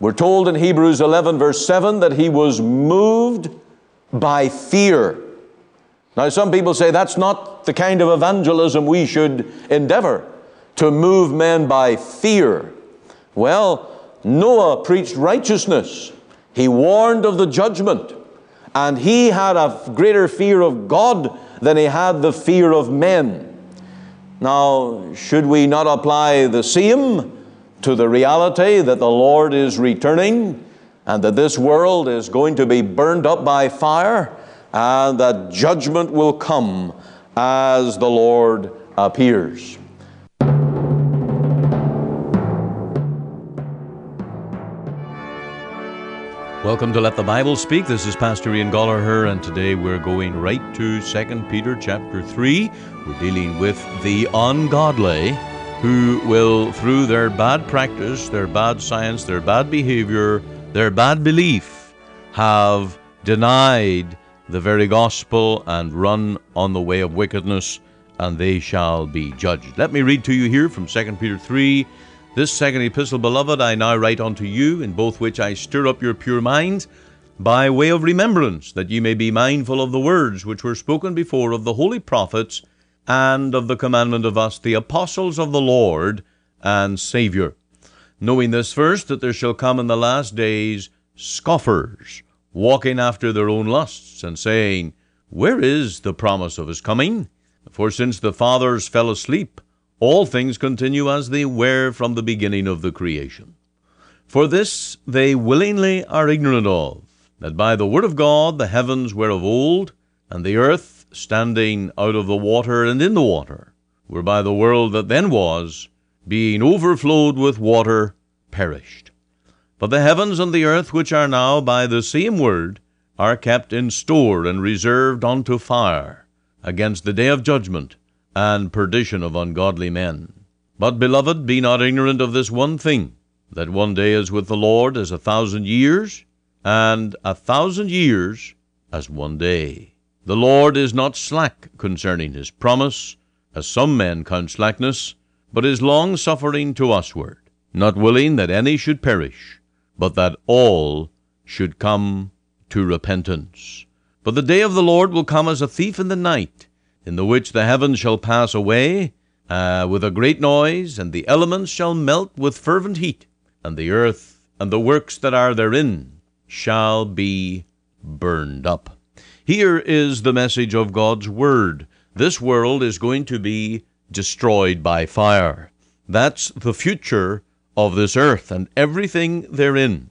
We're told in Hebrews 11, verse 7, that he was moved by fear. Now, some people say that's not the kind of evangelism we should endeavor to move men by fear. Well, Noah preached righteousness, he warned of the judgment, and he had a greater fear of God than he had the fear of men. Now, should we not apply the same to the reality that the Lord is returning and that this world is going to be burned up by fire and that judgment will come as the Lord appears. Welcome to Let the Bible Speak. This is Pastor Ian Goligher, and today we're going right to 2 Peter chapter 3. We're dealing with the ungodly who will, through their bad practice, their bad science, their bad behavior, their bad belief, have denied the very gospel and run on the way of wickedness, and they shall be judged. Let me read to you here from 2 Peter 3. This second epistle, beloved, I now write unto you, in both which I stir up your pure minds, by way of remembrance, that ye may be mindful of the words which were spoken before of the holy prophets and of the commandment of us, the apostles of the Lord and Saviour. Knowing this first, that there shall come in the last days scoffers, walking after their own lusts, and saying, Where is the promise of his coming? For since the fathers fell asleep, all things continue as they were from the beginning of the creation. For this they willingly are ignorant of, that by the word of God the heavens were of old, and the earth standing out of the water and in the water, whereby the world that then was, being overflowed with water, perished. But the heavens and the earth, which are now by the same word, are kept in store and reserved unto fire, against the day of judgment and perdition of ungodly men. But, beloved, be not ignorant of this one thing, that one day is with the Lord as a thousand years, and a thousand years as one day. The Lord is not slack concerning his promise, as some men count slackness, but is long suffering to usward, not willing that any should perish, but that all should come to repentance. But the day of the Lord will come as a thief in the night, in the which the heavens shall pass away uh, with a great noise, and the elements shall melt with fervent heat, and the earth and the works that are therein shall be burned up. Here is the message of God's Word. This world is going to be destroyed by fire. That's the future of this earth and everything therein.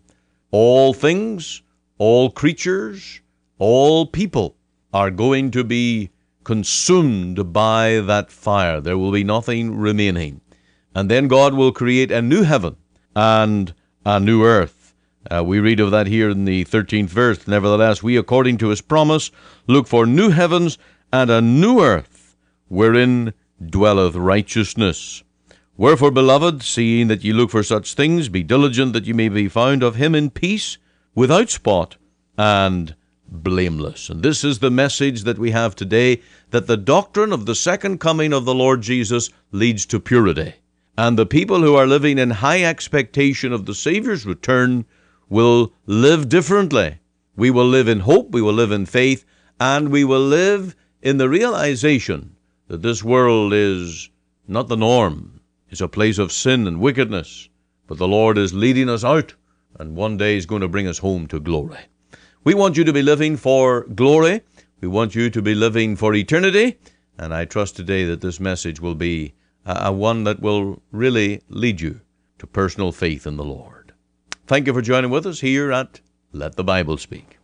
All things, all creatures, all people are going to be consumed by that fire. There will be nothing remaining. And then God will create a new heaven and a new earth. Uh, we read of that here in the 13th verse. Nevertheless, we, according to his promise, look for new heavens and a new earth, wherein dwelleth righteousness. Wherefore, beloved, seeing that ye look for such things, be diligent that ye may be found of him in peace, without spot, and blameless. And this is the message that we have today that the doctrine of the second coming of the Lord Jesus leads to purity. And the people who are living in high expectation of the Saviour's return will live differently. We will live in hope, we will live in faith, and we will live in the realization that this world is not the norm. It's a place of sin and wickedness, but the Lord is leading us out, and one day is going to bring us home to glory. We want you to be living for glory. We want you to be living for eternity. And I trust today that this message will be a, a one that will really lead you to personal faith in the Lord. Thank you for joining with us here at Let the Bible Speak.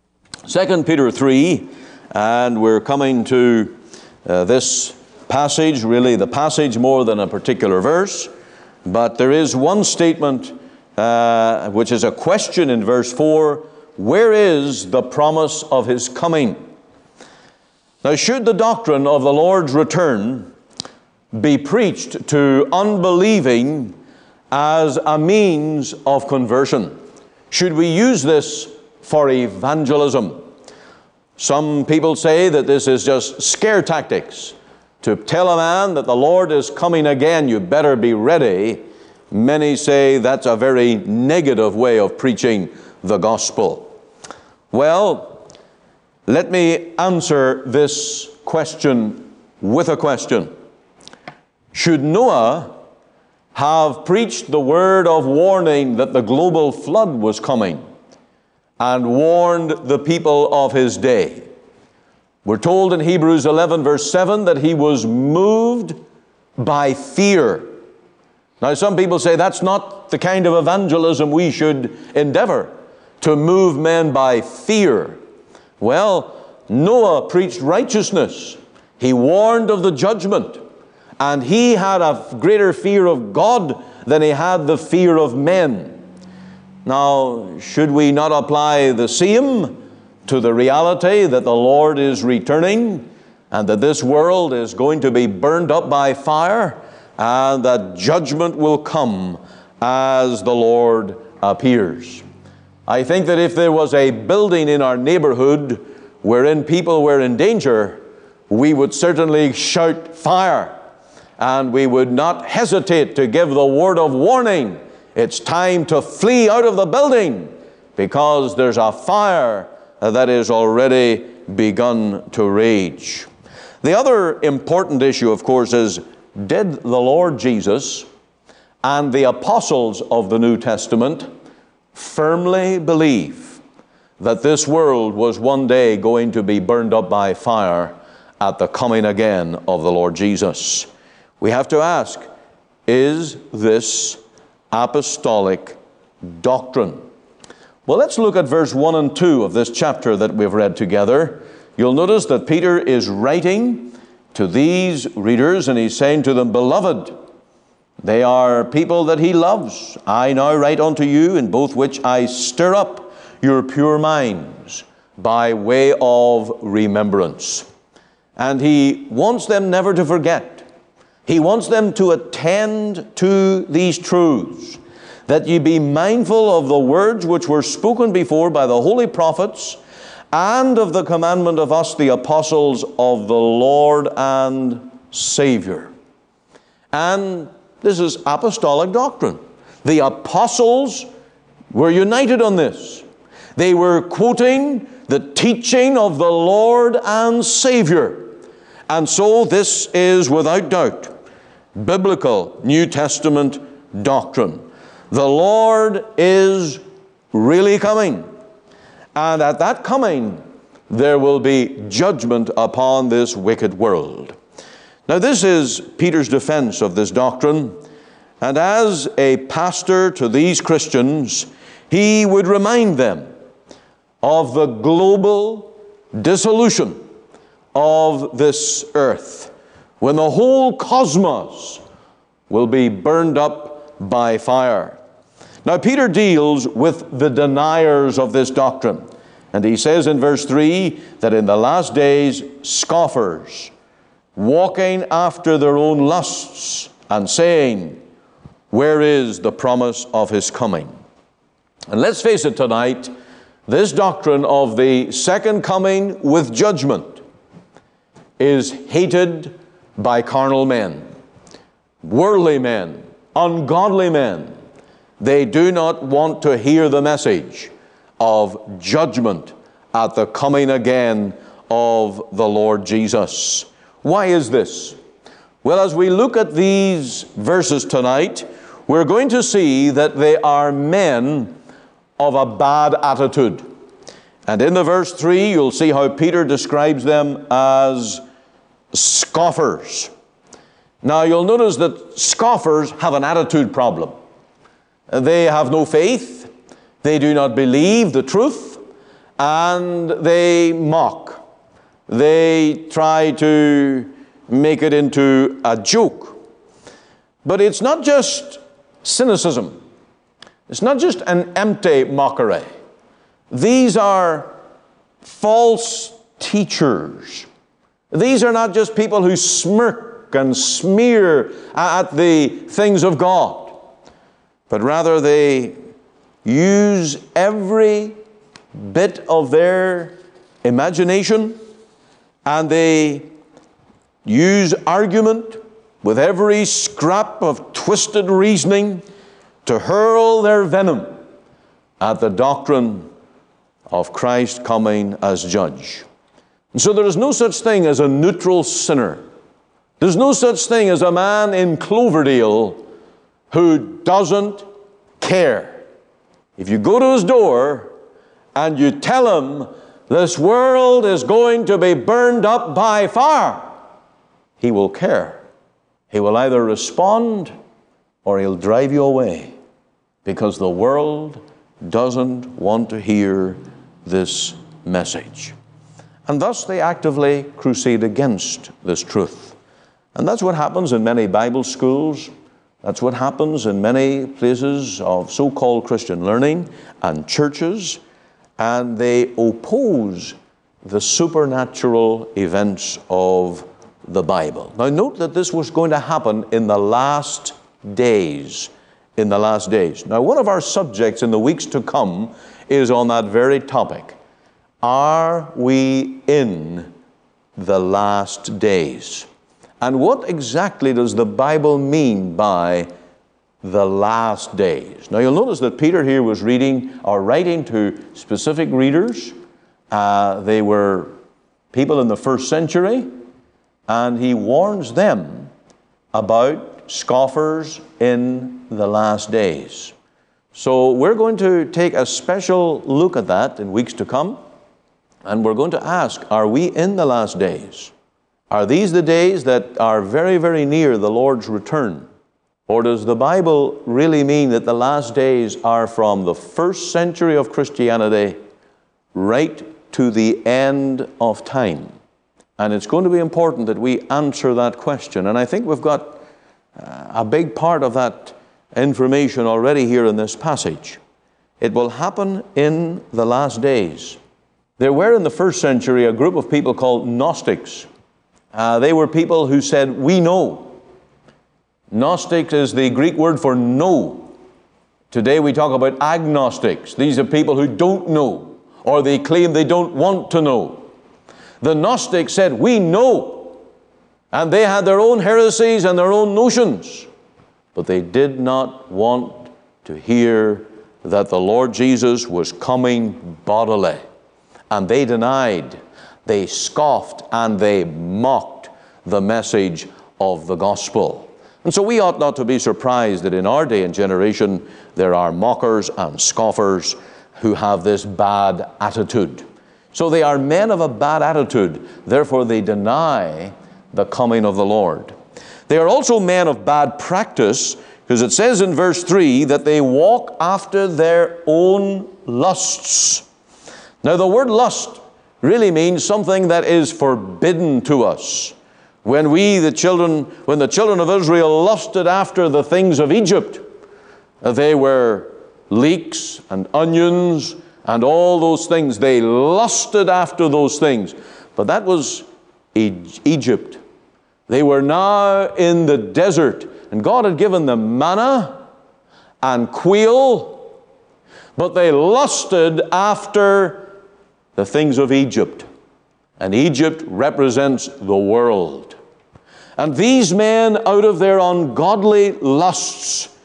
2 Peter 3, and we're coming to uh, this passage, really the passage more than a particular verse, but there is one statement uh, which is a question in verse 4 Where is the promise of his coming? Now, should the doctrine of the Lord's return be preached to unbelieving as a means of conversion. Should we use this for evangelism? Some people say that this is just scare tactics to tell a man that the Lord is coming again, you better be ready. Many say that's a very negative way of preaching the gospel. Well, let me answer this question with a question. Should Noah have preached the word of warning that the global flood was coming and warned the people of his day? We're told in Hebrews 11, verse 7, that he was moved by fear. Now, some people say that's not the kind of evangelism we should endeavor to move men by fear. Well, Noah preached righteousness, he warned of the judgment, and he had a greater fear of God than he had the fear of men. Now, should we not apply the same to the reality that the Lord is returning and that this world is going to be burned up by fire? and that judgment will come as the Lord appears. I think that if there was a building in our neighborhood wherein people were in danger, we would certainly shout fire and we would not hesitate to give the word of warning. It's time to flee out of the building because there's a fire that is already begun to rage. The other important issue, of course, is did the Lord Jesus and the apostles of the New Testament firmly believe that this world was one day going to be burned up by fire at the coming again of the Lord Jesus? We have to ask is this apostolic doctrine? Well, let's look at verse 1 and 2 of this chapter that we've read together. You'll notice that Peter is writing to these readers, and he's saying to them, Beloved, they are people that he loves. I now write unto you, in both which I stir up your pure minds by way of remembrance. And he wants them never to forget. He wants them to attend to these truths, that ye be mindful of the words which were spoken before by the holy prophets and of the commandment of us, the apostles of the Lord and Savior. And this is apostolic doctrine. The apostles were united on this. They were quoting the teaching of the Lord and Savior. And so this is without doubt biblical New Testament doctrine. The Lord is really coming. And at that coming, there will be judgment upon this wicked world. Now, this is Peter's defense of this doctrine. And as a pastor to these Christians, he would remind them of the global dissolution of this earth when the whole cosmos will be burned up by fire. Now, Peter deals with the deniers of this doctrine. And he says in verse 3 that in the last days, scoffers, walking after their own lusts, and saying, Where is the promise of his coming? And let's face it tonight, this doctrine of the second coming with judgment is hated by carnal men, worldly men, ungodly men. They do not want to hear the message of judgment at the coming again of the Lord Jesus. Why is this? Well, as we look at these verses tonight, we're going to see that they are men of a bad attitude. And in the verse 3, you'll see how Peter describes them as scoffers. Now, you'll notice that scoffers have an attitude problem. They have no faith, they do not believe the truth, and they mock. They try to make it into a joke. But it's not just cynicism, it's not just an empty mockery. These are false teachers. These are not just people who smirk and smear at the things of God but rather they use every bit of their imagination and they use argument with every scrap of twisted reasoning to hurl their venom at the doctrine of Christ coming as judge. And so there is no such thing as a neutral sinner. There's no such thing as a man in Cloverdale who doesn't care. If you go to his door and you tell him this world is going to be burned up by fire, he will care. He will either respond or he'll drive you away because the world doesn't want to hear this message. And thus they actively crusade against this truth. And that's what happens in many Bible schools. That's what happens in many places of so called Christian learning and churches. And they oppose the supernatural events of the Bible. Now, note that this was going to happen in the last days. In the last days. Now, one of our subjects in the weeks to come is on that very topic. Are we in the last days? And what exactly does the Bible mean by the last days? Now, you'll notice that Peter here was reading or writing to specific readers. Uh, they were people in the first century, and he warns them about scoffers in the last days. So, we're going to take a special look at that in weeks to come, and we're going to ask Are we in the last days? Are these the days that are very, very near the Lord's return? Or does the Bible really mean that the last days are from the first century of Christianity right to the end of time? And it's going to be important that we answer that question. And I think we've got uh, a big part of that information already here in this passage. It will happen in the last days. There were in the first century a group of people called Gnostics. Uh, they were people who said, We know. Gnostic is the Greek word for know. Today we talk about agnostics. These are people who don't know, or they claim they don't want to know. The Gnostics said, We know. And they had their own heresies and their own notions. But they did not want to hear that the Lord Jesus was coming bodily. And they denied they scoffed and they mocked the message of the gospel. And so we ought not to be surprised that in our day and generation there are mockers and scoffers who have this bad attitude. So they are men of a bad attitude, therefore they deny the coming of the Lord. They are also men of bad practice, because it says in verse 3 that they walk after their own lusts. Now, the word lust really means something that is forbidden to us. When we, the children, when the children of Israel lusted after the things of Egypt, uh, they were leeks and onions and all those things. They lusted after those things. But that was Egypt. They were now in the desert, and God had given them manna and quail, but they lusted after the things of Egypt. And Egypt represents the world. And these men, out of their ungodly lusts,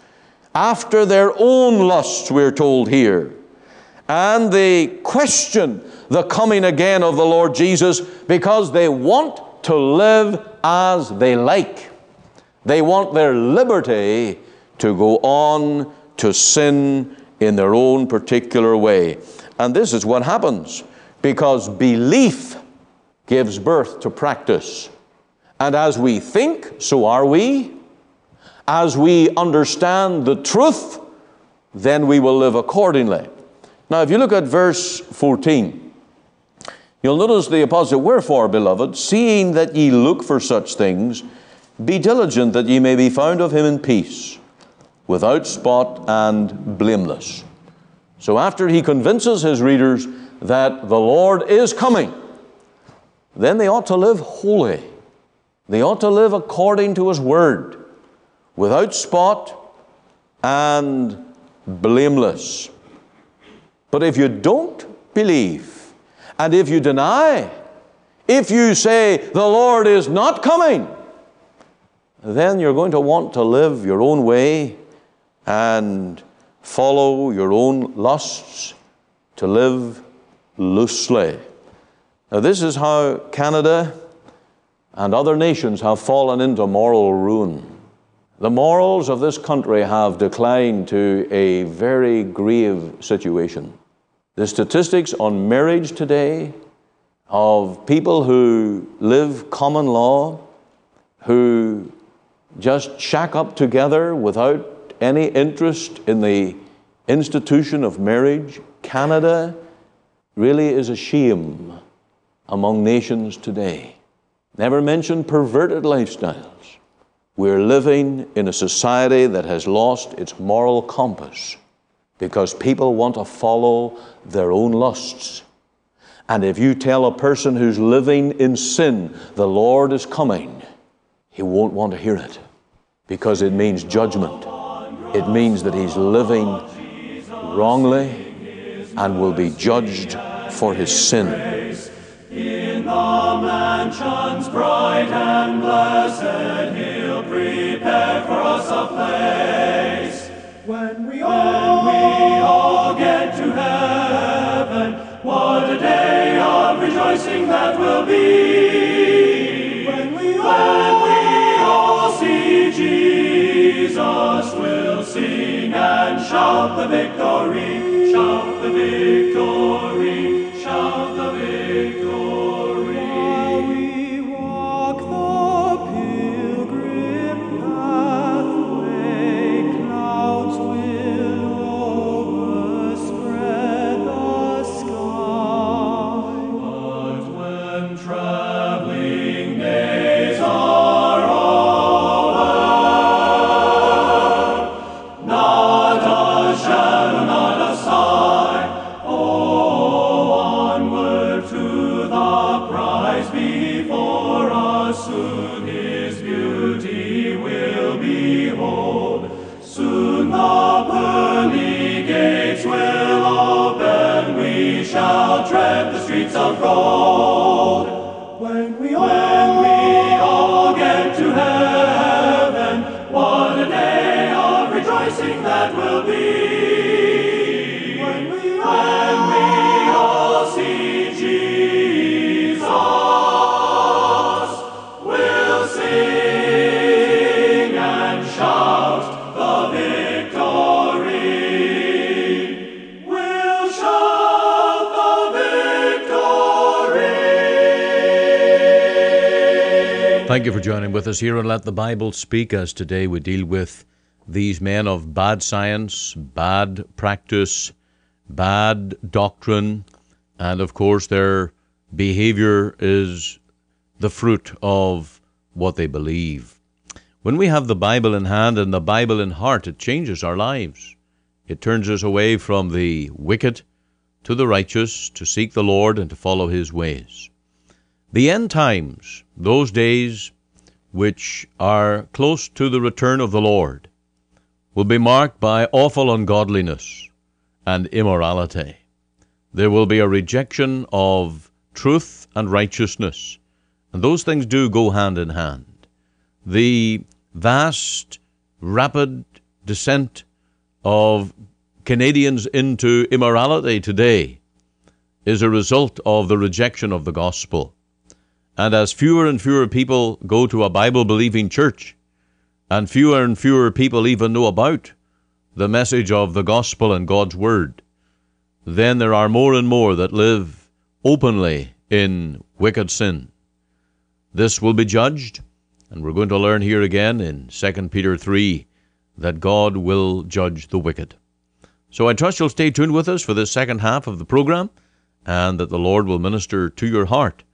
after their own lusts, we're told here, and they question the coming again of the Lord Jesus because they want to live as they like. They want their liberty to go on to sin in their own particular way. And this is what happens because belief gives birth to practice. And as we think, so are we. As we understand the truth, then we will live accordingly. Now, if you look at verse 14, you'll notice the apostle, Wherefore, beloved, seeing that ye look for such things, be diligent that ye may be found of him in peace, without spot and blameless. So, after he convinces his readers that the Lord is coming, then they ought to live holy. They ought to live according to His Word, without spot and blameless. But if you don't believe, and if you deny, if you say the Lord is not coming, then you're going to want to live your own way and follow your own lusts, to live loosely. Now, this is how Canada and other nations have fallen into moral ruin. The morals of this country have declined to a very grave situation. The statistics on marriage today of people who live common law, who just shack up together without any interest in the institution of marriage, Canada really is a shame among nations today. Never mention perverted lifestyles. We're living in a society that has lost its moral compass because people want to follow their own lusts. And if you tell a person who's living in sin, the Lord is coming, he won't want to hear it because it means judgment. It means that he's living wrongly and will be judged for his sin. In the mansions bright and blessed, he'll prepare for us a place. When we all, when we all get to heaven, what a day of rejoicing that will be. When we all, when we all see Jesus, we'll sing and shout the victory, shout the victory, the streets of gold. Thank you for joining with us here and Let the Bible Speak as today we deal with these men of bad science, bad practice, bad doctrine, and of course their behavior is the fruit of what they believe. When we have the Bible in hand and the Bible in heart, it changes our lives. It turns us away from the wicked to the righteous, to seek the Lord and to follow His ways. The end times, those days which are close to the return of the Lord, will be marked by awful ungodliness and immorality. There will be a rejection of truth and righteousness, and those things do go hand in hand. The vast, rapid descent of Canadians into immorality today is a result of the rejection of the gospel. And as fewer and fewer people go to a Bible believing church, and fewer and fewer people even know about the message of the gospel and God's word, then there are more and more that live openly in wicked sin. This will be judged, and we're going to learn here again in 2 Peter 3 that God will judge the wicked. So I trust you'll stay tuned with us for this second half of the program, and that the Lord will minister to your heart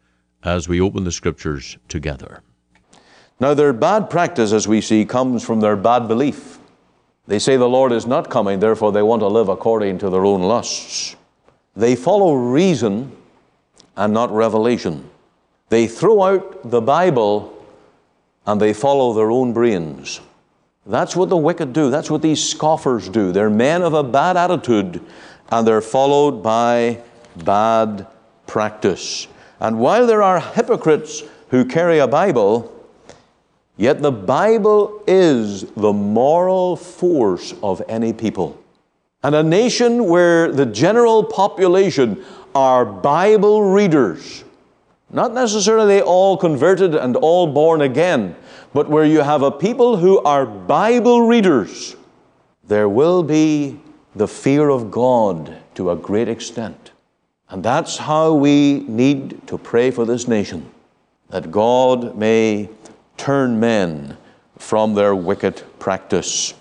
as we open the scriptures together. Now, their bad practice, as we see, comes from their bad belief. They say the Lord is not coming, therefore they want to live according to their own lusts. They follow reason and not revelation. They throw out the Bible and they follow their own brains. That's what the wicked do. That's what these scoffers do. They're men of a bad attitude and they're followed by bad practice. And while there are hypocrites who carry a Bible, Yet the Bible is the moral force of any people. And a nation where the general population are Bible readers, not necessarily all converted and all born again, but where you have a people who are Bible readers, there will be the fear of God to a great extent. And that's how we need to pray for this nation, that God may turn men from their wicked practice.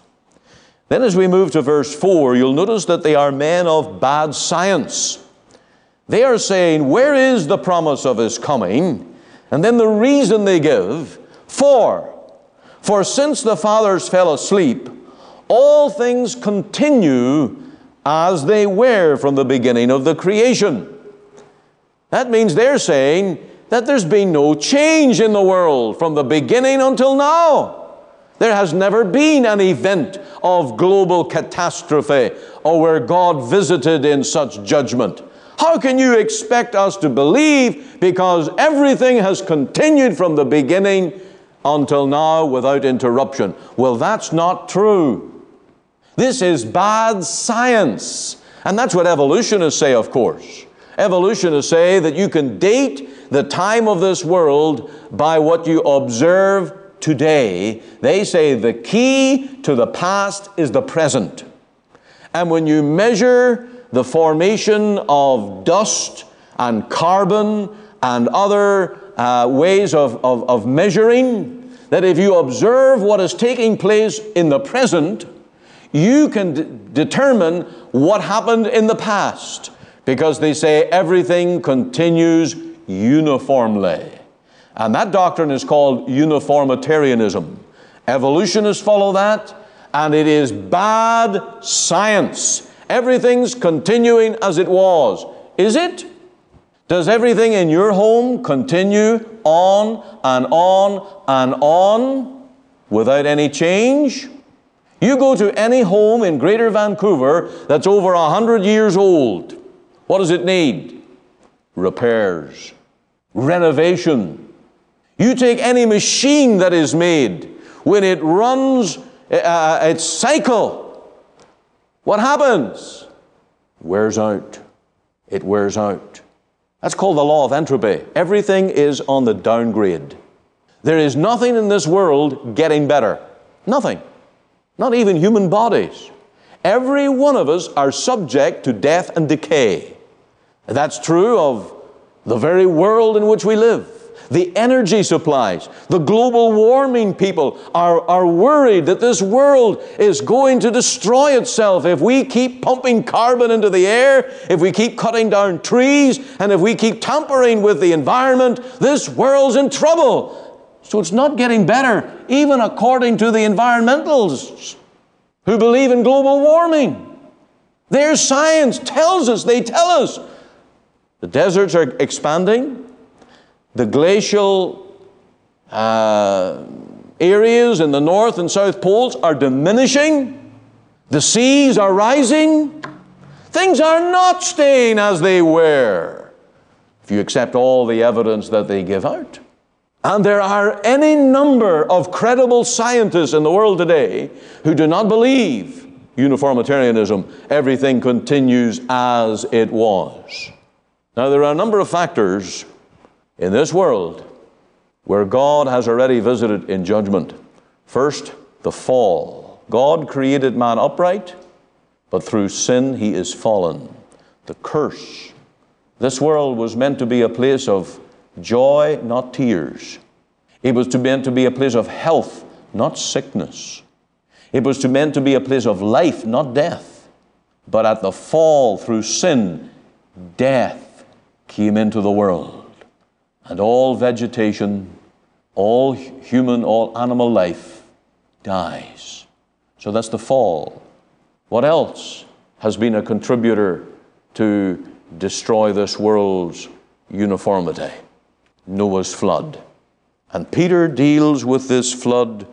Then, as we move to verse 4, you'll notice that they are men of bad science. They are saying, Where is the promise of his coming? And then the reason they give, For, for since the fathers fell asleep, all things continue as they were from the beginning of the creation. That means they're saying that there's been no change in the world from the beginning until now. There has never been an event of global catastrophe or where God visited in such judgment. How can you expect us to believe because everything has continued from the beginning until now without interruption? Well, that's not true. This is bad science. And that's what evolutionists say, of course. Evolutionists say that you can date the time of this world by what you observe today. They say the key to the past is the present. And when you measure the formation of dust and carbon and other uh, ways of, of, of measuring, that if you observe what is taking place in the present, you can d- determine what happened in the past because they say everything continues uniformly. And that doctrine is called uniformitarianism. Evolutionists follow that, and it is bad science. Everything's continuing as it was. Is it? Does everything in your home continue on and on and on without any change? You go to any home in Greater Vancouver that's over a hundred years old. What does it need? Repairs, renovation. You take any machine that is made, when it runs uh, its cycle, what happens? Wears out. It wears out. That's called the law of entropy. Everything is on the downgrade. There is nothing in this world getting better. Nothing not even human bodies. Every one of us are subject to death and decay. That's true of the very world in which we live. The energy supplies, the global warming people are, are worried that this world is going to destroy itself if we keep pumping carbon into the air, if we keep cutting down trees, and if we keep tampering with the environment. This world's in trouble. So it's not getting better, even according to the environmentalists who believe in global warming. Their science tells us, they tell us, the deserts are expanding, the glacial uh, areas in the north and south poles are diminishing, the seas are rising. Things are not staying as they were, if you accept all the evidence that they give out. And there are any number of credible scientists in the world today who do not believe uniformitarianism. Everything continues as it was. Now, there are a number of factors in this world where God has already visited in judgment. First, the fall. God created man upright, but through sin he is fallen. The curse. This world was meant to be a place of joy, not tears. It was to meant to be a place of health, not sickness. It was to meant to be a place of life, not death. But at the fall through sin, death came into the world. And all vegetation, all human, all animal life dies. So that's the fall. What else has been a contributor to destroy this world's uniformity? Noah's flood. And Peter deals with this flood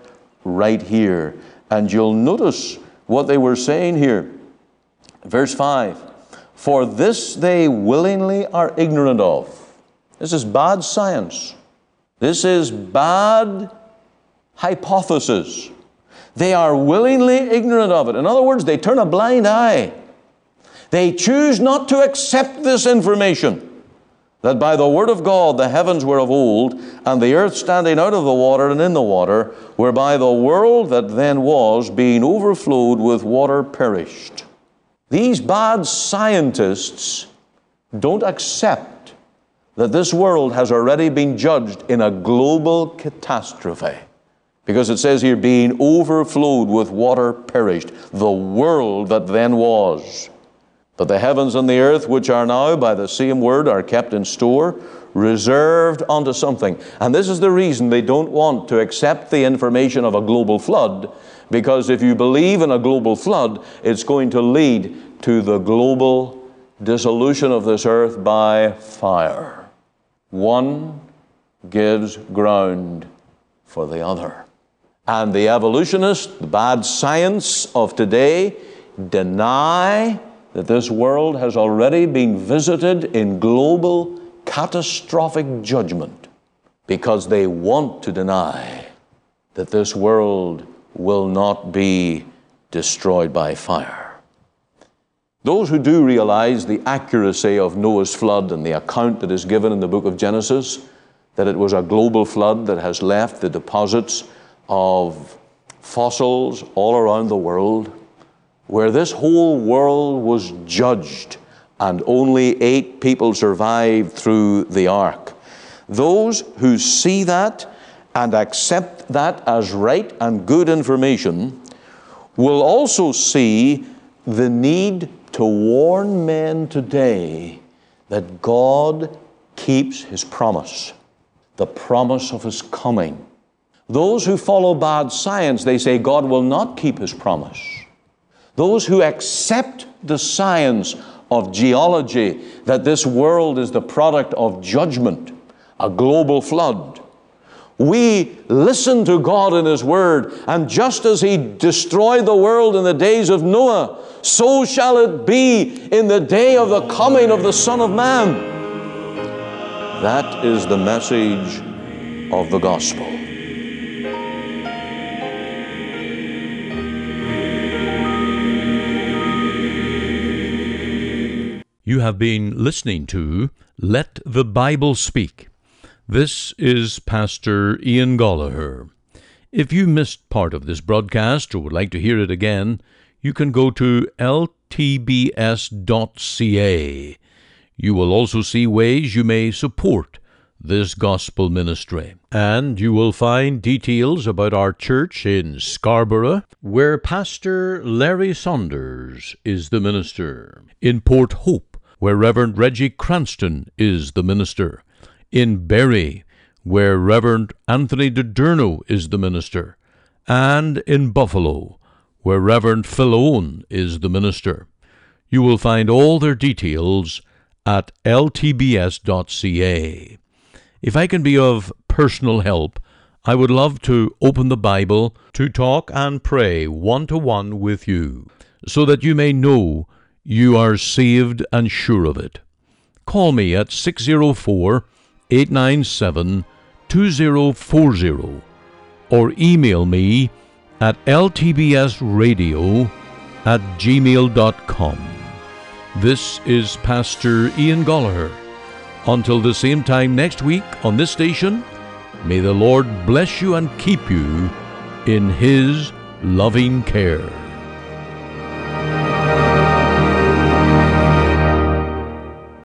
right here. And you'll notice what they were saying here. Verse 5 For this they willingly are ignorant of. This is bad science. This is bad hypothesis. They are willingly ignorant of it. In other words, they turn a blind eye. They choose not to accept this information that by the word of God the heavens were of old, and the earth standing out of the water and in the water, whereby the world that then was, being overflowed with water, perished. These bad scientists don't accept that this world has already been judged in a global catastrophe. Because it says here, being overflowed with water perished, the world that then was. But the heavens and the earth, which are now by the same word, are kept in store, reserved unto something. And this is the reason they don't want to accept the information of a global flood, because if you believe in a global flood, it's going to lead to the global dissolution of this earth by fire. One gives ground for the other. And the evolutionists, the bad science of today, deny that this world has already been visited in global catastrophic judgment because they want to deny that this world will not be destroyed by fire. Those who do realize the accuracy of Noah's flood and the account that is given in the book of Genesis, that it was a global flood that has left the deposits of fossils all around the world, where this whole world was judged and only eight people survived through the ark. Those who see that and accept that as right and good information will also see the need to warn men today that God keeps His promise, the promise of His coming. Those who follow bad science, they say God will not keep His promise. Those who accept the science of geology, that this world is the product of judgment, a global flood. We listen to God in His Word, and just as He destroyed the world in the days of Noah, so shall it be in the day of the coming of the Son of Man. That is the message of the gospel. You have been listening to Let the Bible Speak. This is Pastor Ian Goligher. If you missed part of this broadcast or would like to hear it again, you can go to ltbs.ca. You will also see ways you may support this gospel ministry. And you will find details about our church in Scarborough, where Pastor Larry Saunders is the minister, in Port Hope where Reverend Reggie Cranston is the minister, in Barrie, where Reverend Anthony DiDurno is the minister, and in Buffalo, where Reverend Phil Owen is the minister. You will find all their details at ltbs.ca. If I can be of personal help, I would love to open the Bible to talk and pray one to one with you, so that you may know you are saved and sure of it. Call me at 604 897 2040 or email me at ltbsradio at gmail.com. This is Pastor Ian Goligher. Until the same time next week on this station, may the Lord bless you and keep you in His loving care.